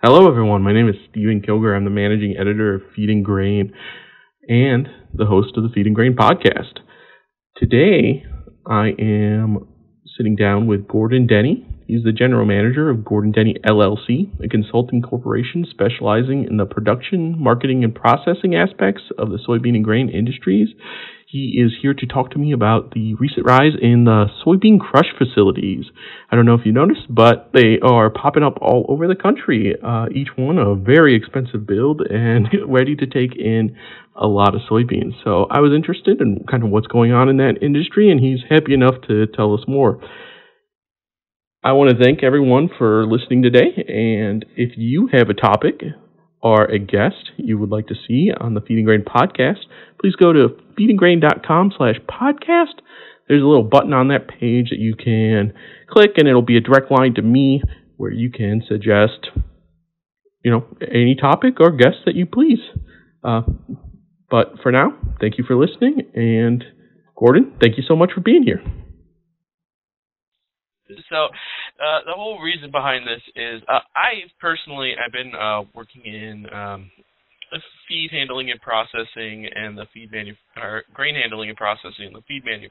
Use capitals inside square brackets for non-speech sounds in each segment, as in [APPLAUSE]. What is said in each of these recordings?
Hello, everyone. My name is Steven Kilger. I'm the managing editor of Feed and Grain and the host of the Feed and Grain podcast. Today, I am sitting down with Gordon Denny. He's the general manager of Gordon Denny LLC, a consulting corporation specializing in the production, marketing, and processing aspects of the soybean and grain industries. He is here to talk to me about the recent rise in the soybean crush facilities. I don't know if you noticed, but they are popping up all over the country. Uh, each one a very expensive build and [LAUGHS] ready to take in a lot of soybeans. So I was interested in kind of what's going on in that industry, and he's happy enough to tell us more. I want to thank everyone for listening today, and if you have a topic or a guest you would like to see on the Feed and Grain podcast, please go to feedandgrain.com slash podcast. There's a little button on that page that you can click and it'll be a direct line to me where you can suggest, you know, any topic or guest that you please. Uh, but for now, thank you for listening. And Gordon, thank you so much for being here. So, uh, the whole reason behind this is uh, I personally I've been uh, working in um, feed handling and processing and the feed manu- grain handling and processing and the feed manu-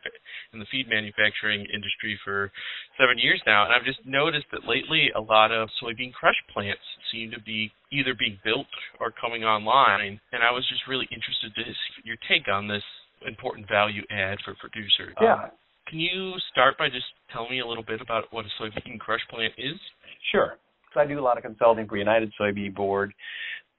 in the feed manufacturing industry for seven years now, and I've just noticed that lately a lot of soybean crush plants seem to be either being built or coming online, and I was just really interested to see your take on this important value add for producers. Yeah. Um, can you start by just telling me a little bit about what a soybean crush plant is? Sure. I do a lot of consulting for United Soybean Board,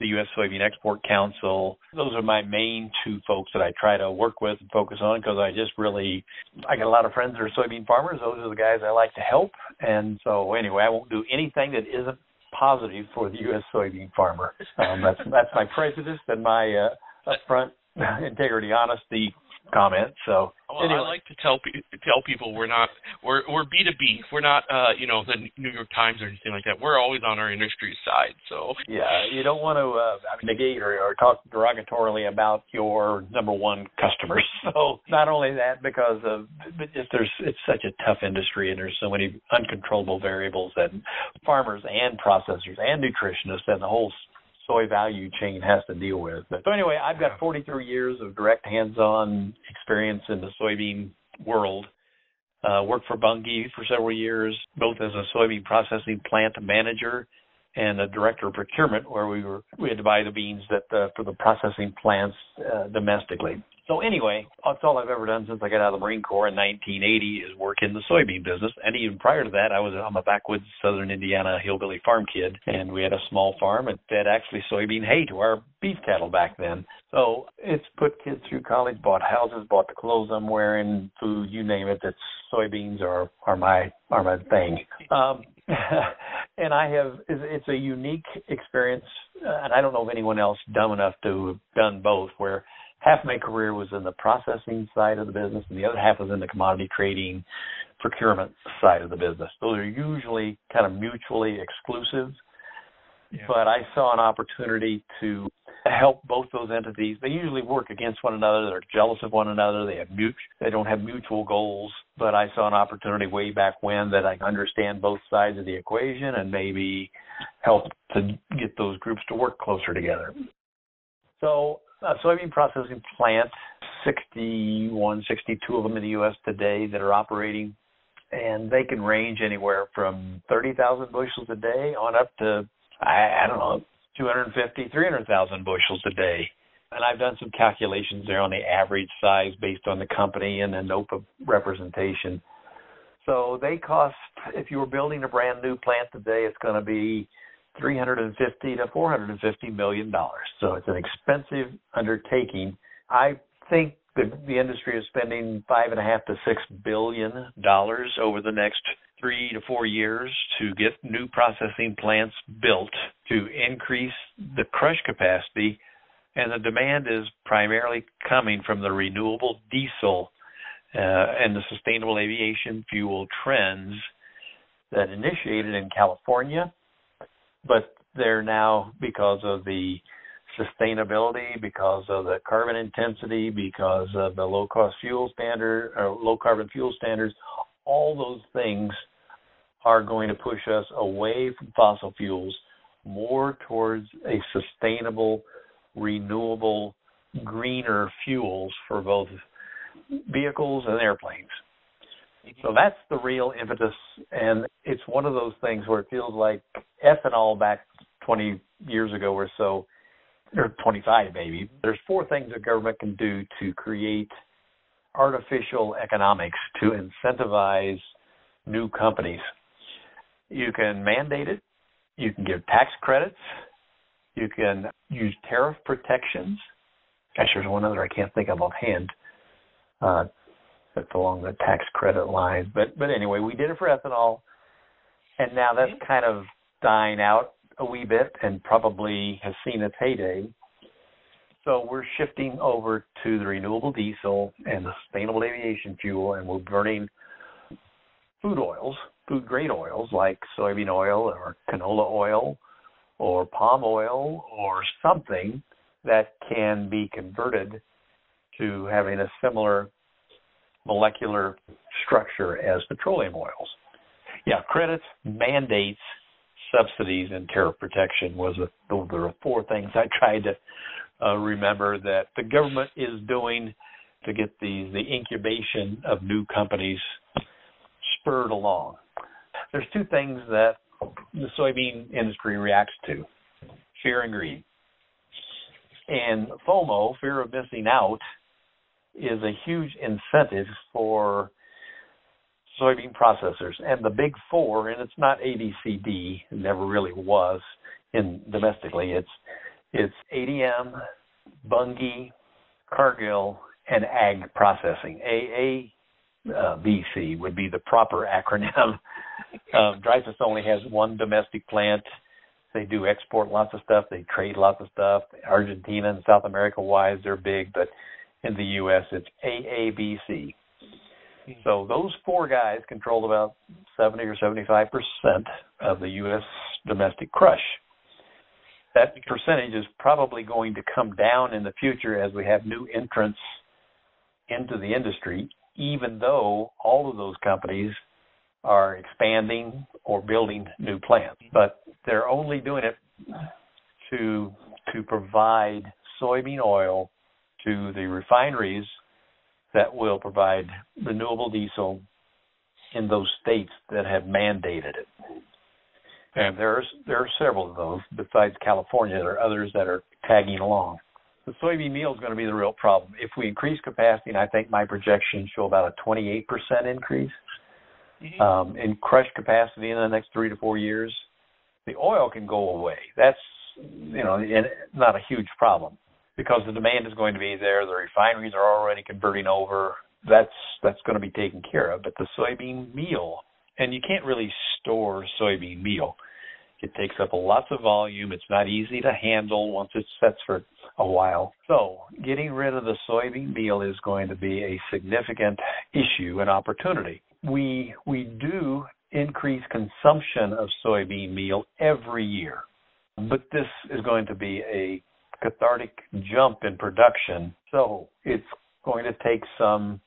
the U.S. Soybean Export Council. Those are my main two folks that I try to work with and focus on because I just really, I got a lot of friends that are soybean farmers. Those are the guys I like to help. And so anyway, I won't do anything that isn't positive for the U.S. soybean farmer. Um, that's that's my prejudice and my uh, upfront [LAUGHS] integrity, honesty comment. So well, anyway. I like to tell pe- tell people we're not we're we're B two B. We're not uh you know the New York Times or anything like that. We're always on our industry side. So yeah, you don't want to uh, negate or, or talk derogatorily about your number one customers. [LAUGHS] So not only that, because of but just there's it's such a tough industry and there's so many uncontrollable variables that farmers and processors and nutritionists and the whole soy value chain has to deal with. But so anyway, I've got 43 years of direct hands-on experience in the soybean world. Uh, worked for Bunge for several years, both as a soybean processing plant manager and a director of procurement, where we were we had to buy the beans that uh, for the processing plants uh, domestically. So anyway, that's all I've ever done since I got out of the Marine Corps in 1980 is work in the soybean business. And even prior to that, I was I'm a backwoods Southern Indiana hillbilly farm kid, and we had a small farm and fed actually soybean hay to our beef cattle back then. So it's put kids through college, bought houses, bought the clothes I'm wearing, food, you name it. That's soybeans are are my are my thing. Um, [LAUGHS] and I have it's a unique experience, and I don't know of anyone else dumb enough to have done both. Where half my career was in the processing side of the business, and the other half was in the commodity trading, procurement side of the business. Those are usually kind of mutually exclusive. Yeah. But I saw an opportunity to help both those entities. They usually work against one another. They're jealous of one another. They have mut- They don't have mutual goals. But I saw an opportunity way back when that I understand both sides of the equation and maybe help to get those groups to work closer together. So, a soybean processing plant, 61, 62 of them in the U.S. today that are operating, and they can range anywhere from 30,000 bushels a day on up to I, I don't know 250, 300,000 bushels a day. And I've done some calculations there on the average size based on the company and the NOPA representation. So they cost, if you were building a brand new plant today, it's going to be 350 to 450 million dollars. So it's an expensive undertaking. I think the, the industry is spending five and a half to six billion dollars over the next three to four years to get new processing plants built to increase the crush capacity, and the demand is primarily coming from the renewable diesel uh, and the sustainable aviation fuel trends that initiated in California, but they're now because of the sustainability, because of the carbon intensity, because of the low cost fuel standard or low carbon fuel standards, all those things are going to push us away from fossil fuels more more towards a sustainable, renewable, greener fuels for both vehicles and airplanes. So that's the real impetus, and it's one of those things where it feels like ethanol back 20 years ago or so, or 25 maybe. There's four things the government can do to create artificial economics to incentivize new companies. You can mandate it, you can give tax credits, you can use tariff protections. Gosh, there's one other I can't think of offhand. Uh, that's along the tax credit line. But but anyway, we did it for ethanol, and now that's mm-hmm. kind of dying out a wee bit and probably has seen its heyday. So we're shifting over to the renewable diesel and the sustainable aviation fuel, and we're burning food oils, food grade oils like soybean oil or canola oil or palm oil or something that can be converted to having a similar molecular structure as petroleum oils. Yeah, credits, mandates, subsidies, and tariff protection was a, those are the four things I tried to uh, remember that the government is doing to get the the incubation of new companies spurred along. There's two things that the soybean industry reacts to: fear and greed. And FOMO, fear of missing out, is a huge incentive for soybean processors. And the big four, and it's not ABCD, never really was in domestically. It's it's ADM, Bunge, Cargill, and Ag Processing. AA uh, would be the proper acronym. um, [LAUGHS] Dreyfus only has one domestic plant. They do export lots of stuff. They trade lots of stuff. Argentina and South America wise, they're big, but in the U.S., it's AABC. Hmm. So those four guys control about 70 or 75 percent of the U.S. domestic crush. That percentage is probably going to come down in the future as we have new entrants into the industry, even though all of those companies are expanding or building new plants. Hmm. But they're only doing it to to provide soybean oil to the refineries that will provide renewable diesel in those states that have mandated it. And there's there are several of those besides California. There are others that are tagging along. The soybean meal is going to be the real problem. If we increase capacity, and I think my projections show about a 28% increase mm-hmm. um, in crush capacity in the next three to four years, the oil can go away. That's you know not a huge problem because the demand is going to be there. The refineries are already converting over. That's that's going to be taken care of. But the soybean meal, and you can't really store soybean meal. It takes up lots of volume. It's not easy to handle once it sets for a while. So, getting rid of the soybean meal is going to be a significant issue and opportunity. We we do increase consumption of soybean meal every year. But this is going to be a cathartic jump in production. So it's going to take some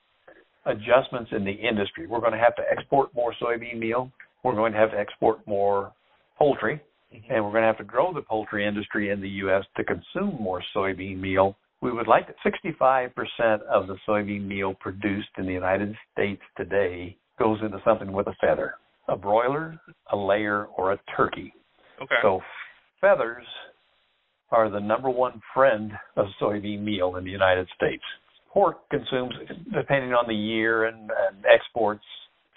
adjustments in the industry. We're going to have to export more soybean meal. We're going to have to export more poultry. Mm-hmm. And we're going to have to grow the poultry industry in the U.S. to consume more soybean meal. We would like that 65% of the soybean meal produced in the United States today goes into something with a feather a broiler, a layer, or a turkey. Okay. So feathers are the number one friend of soybean meal in the United States. Pork consumes, depending on the year and, and exports,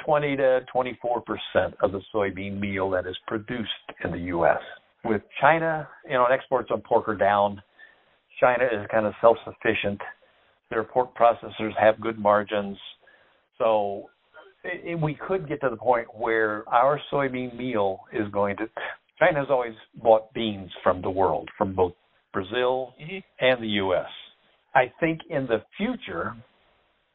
20 to 24 percent of the soybean meal that is produced in the U.S. With China, you know, exports on pork are down. China is kind of self-sufficient. Their pork processors have good margins, so it, we could get to the point where our soybean meal is going to China has always bought beans from the world, from both Brazil mm-hmm. and the U.S. I think in the future,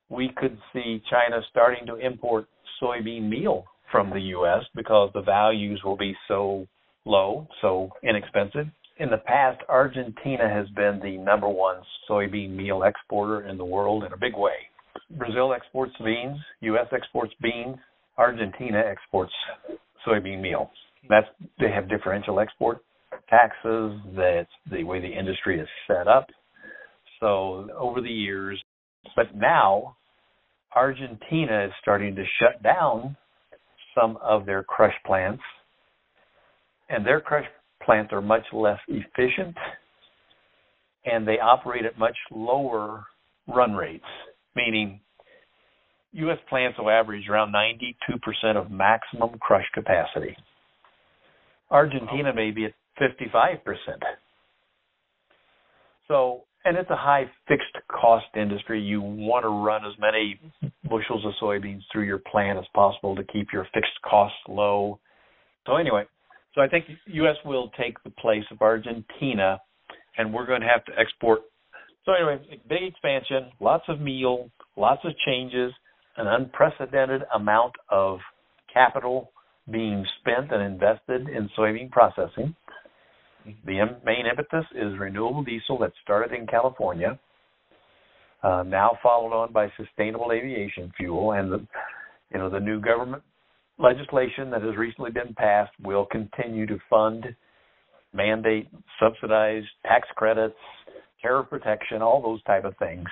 we could see China starting to import soybean meal from the U.S. because the values will be so low, so inexpensive. In the past, Argentina has been the number one soybean meal exporter in the world in a big way. Brazil exports beans, U.S. exports beans, Argentina exports soybean meal. That's they have differential export taxes, that's the way the industry is set up. So over the years, but now Argentina is starting to shut down some of their crush plants, and their crush plants are much less efficient and they operate at much lower run rates, meaning U.S. plants will average around 92% of maximum crush capacity. Argentina may be at 55%. So, and it's a high fixed cost industry. You want to run as many bushels of soybeans through your plant as possible to keep your fixed costs low. So anyway, so I think U.S. will take the place of Argentina, and we're going to have to export. So anyway, big expansion, lots of meal, lots of changes, an unprecedented amount of capital being spent and invested in soybean processing. The main impetus is renewable diesel that started in California, uh, now followed on by sustainable aviation fuel, and the you know the new government legislation that has recently been passed will continue to fund, mandate, subsidize tax credits, tariff protection, all those type of things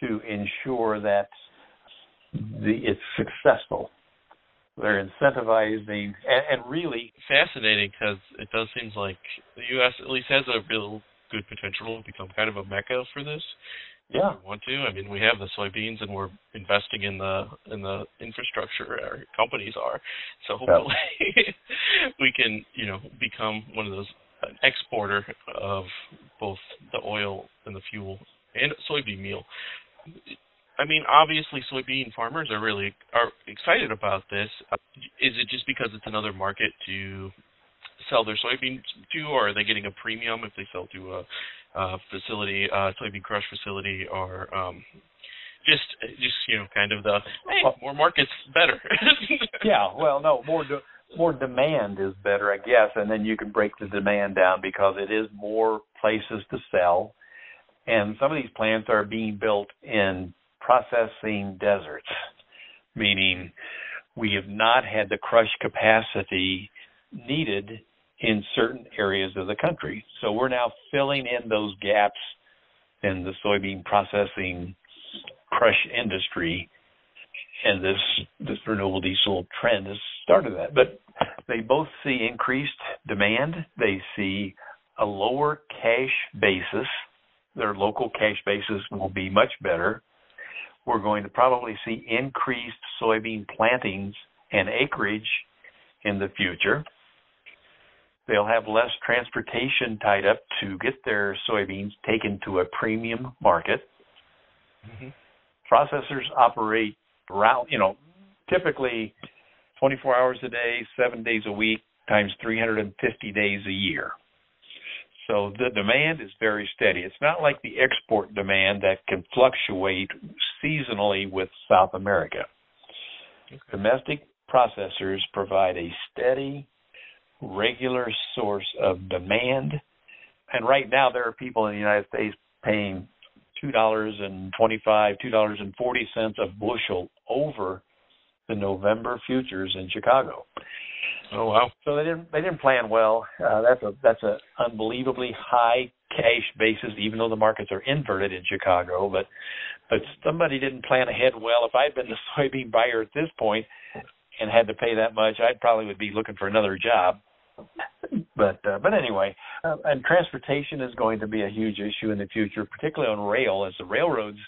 to ensure that the, it's successful. They're incentivizing and, and really fascinating because it does seem like the U.S. at least has a real good potential to become kind of a mecca for this. Yeah, we want to. I mean, we have the soybeans, and we're investing in the in the infrastructure. Our companies are, so hopefully yeah. [LAUGHS] we can, you know, become one of those an exporter of both the oil and the fuel and soybean meal. I mean, obviously, soybean farmers are really are excited about this. Is it just because it's another market to sell their soybeans to, or are they getting a premium if they sell to a uh, facility, uh, soybean crush facility, or um, just just you know kind of the hey, more markets better. [LAUGHS] yeah, well, no, more de- more demand is better, I guess, and then you can break the demand down because it is more places to sell, and some of these plants are being built in processing deserts, meaning we have not had the crush capacity needed in certain areas of the country. So we're now filling in those gaps in the soybean processing crush industry and this this renewable diesel trend has started that. But they both see increased demand. They see a lower cash basis. Their local cash basis will be much better. We're going to probably see increased soybean plantings and acreage in the future. They'll have less transportation tied up to get their soybeans taken to a premium market. Mm-hmm. Processors operate around, you know, typically 24 hours a day, seven days a week, times 350 days a year. So the demand is very steady. It's not like the export demand that can fluctuate seasonally with South America. Domestic processors provide a steady, regular source of demand. And right now, there are people in the United States paying two dollars and twenty-five, two dollars and forty cents a bushel over the November futures in Chicago. Oh wow! So they didn't they didn't plan well. Uh, that's a that's a unbelievably high cash basis, even though the markets are inverted in Chicago. But but somebody didn't plan ahead well. If I'd been the [LAUGHS] soybean buyer at this point and had to pay that much, I'd probably would be looking for another job but uh, but anyway, uh, and transportation is going to be a huge issue in the future, particularly on rail, as the railroads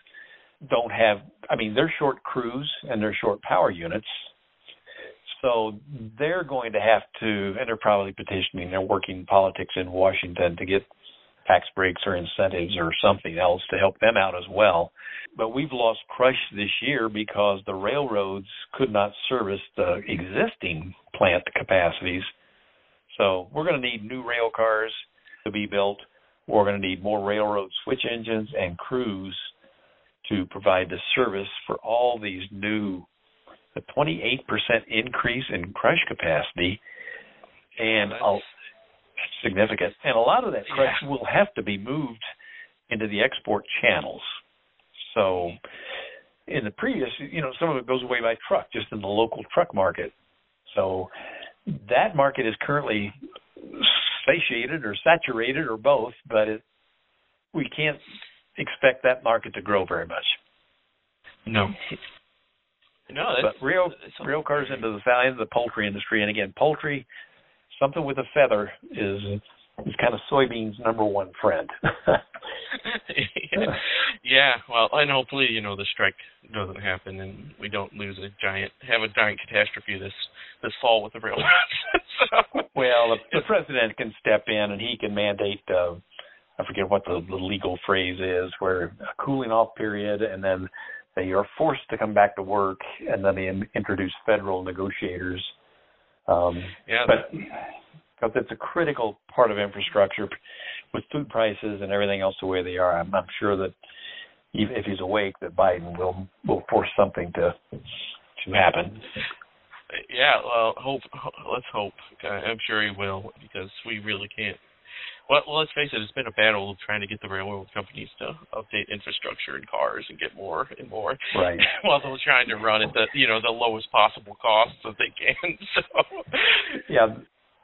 don't have. I mean, they're short crews and they're short power units, so they're going to have to, and they're probably petitioning. They're working politics in Washington to get tax breaks or incentives or something else to help them out as well. But we've lost crush this year because the railroads could not service the existing plant capacities so we're going to need new rail cars to be built. We're going to need more railroad switch engines and crews to provide the service for all these new, a 28% increase in crush capacity, and a, significant. And a lot of that crush yeah. will have to be moved into the export channels. So in the previous, you know, some of it goes away by truck, just in the local truck market. So that market is currently satiated or saturated or both, but it, we can't expect that market to grow very much. No. No, that's, but real that's real cars into the of the poultry industry, and again, poultry, something with a feather is is kind of soybeans' number one friend. [LAUGHS] [LAUGHS] yeah, well, and hopefully, you know, the strike doesn't happen and we don't lose a giant, have a giant catastrophe this this fall with the railroads. [LAUGHS] so, well, the, the president can step in and he can mandate. Uh, I forget what the, the legal phrase is, where a cooling off period, and then they are forced to come back to work, and then they introduce federal negotiators. Um, yeah, but because it's a critical part of infrastructure with food prices and everything else the way they are. I'm, I'm sure that even if he's awake, that Biden will will force something to to happen. Yeah, well, hope. Let's hope. I'm sure he will because we really can't. Well, well, let's face it. It's been a battle trying to get the railroad companies to update infrastructure and cars and get more and more. Right. [LAUGHS] While they're trying to run at the you know the lowest possible cost that they can. [LAUGHS] So. Yeah,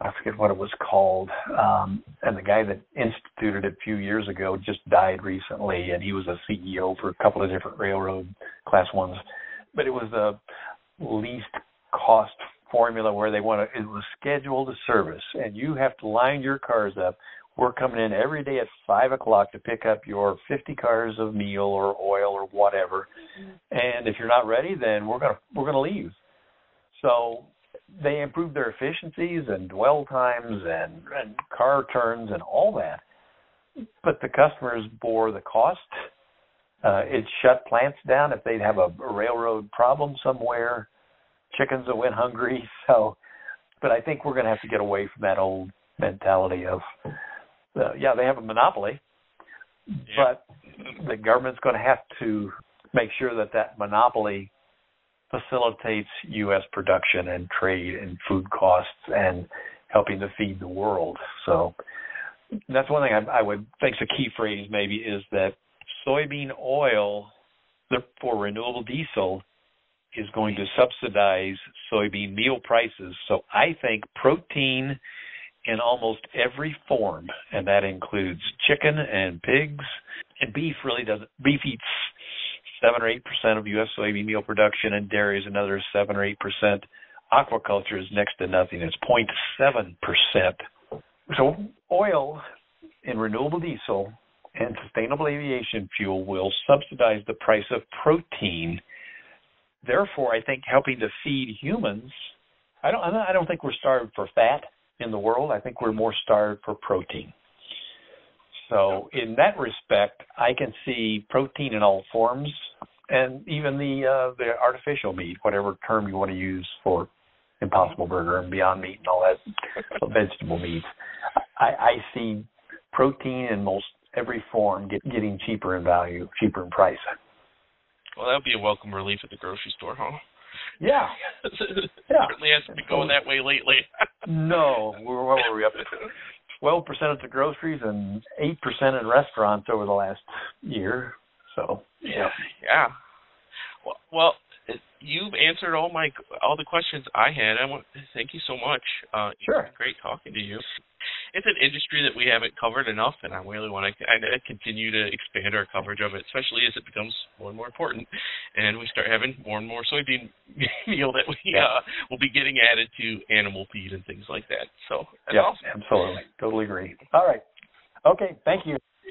I forget what it was called. Um, and the guy that instituted it a few years ago just died recently, and he was a CEO for a couple of different railroad class ones. But it was the least cost formula where they want to. It was scheduled service, and you have to line your cars up. We're coming in every day at five o'clock to pick up your 50 cars of meal or oil or whatever. And if you're not ready, then we're gonna we're gonna leave. So they improved their efficiencies and dwell times and, and car turns and all that. But the customers bore the cost. Uh, it shut plants down if they'd have a, a railroad problem somewhere. Chickens that went hungry. [LAUGHS] So, but I think we're going to have to get away from that old mentality of, uh, yeah, they have a monopoly, yeah. but the government's going to have to make sure that that monopoly facilitates U.S. production and trade and food costs and helping to feed the world. So that's one thing I, I would think a key phrase maybe is that soybean oil for renewable diesel is going to subsidize soybean meal prices. So I think protein in almost every form, and that includes chicken and pigs, and beef really doesn't. Beef eats seven or eight percent of U.S. soybean meal production, and dairy is another seven or eight percent. Aquaculture is next to nothing; it's 0.7 percent. So, oil and renewable diesel and sustainable aviation fuel will subsidize the price of protein. Therefore, I think helping to feed humans. I don't. I don't think we're starved for fat in the world. I think we're more starved for protein. So in that respect, I can see protein in all forms, and even the uh, the artificial meat, whatever term you want to use for Impossible Burger and Beyond Meat and all that [LAUGHS] vegetable meat. I, I see protein in most every form get, getting cheaper in value, cheaper in price. Well, that would be a welcome relief at the grocery store, huh? Yeah. [LAUGHS] yeah. Certainly hasn't been going that way lately. [LAUGHS] no, we're what were we up to? twelve percent at the groceries and eight percent in restaurants over the last year. So yeah, yeah. Well, well, you've answered all my all the questions I had. I want thank you so much. Uh, sure, great talking to you it's an industry that we haven't covered enough, and I really want to I continue to expand our coverage of it, especially as it becomes more and more important, and we start having more and more soybean [LAUGHS] meal that we yeah. uh, will be getting added to animal feed and things like that. So yeah, awesome. absolutely, totally agree. All right, okay, thank you.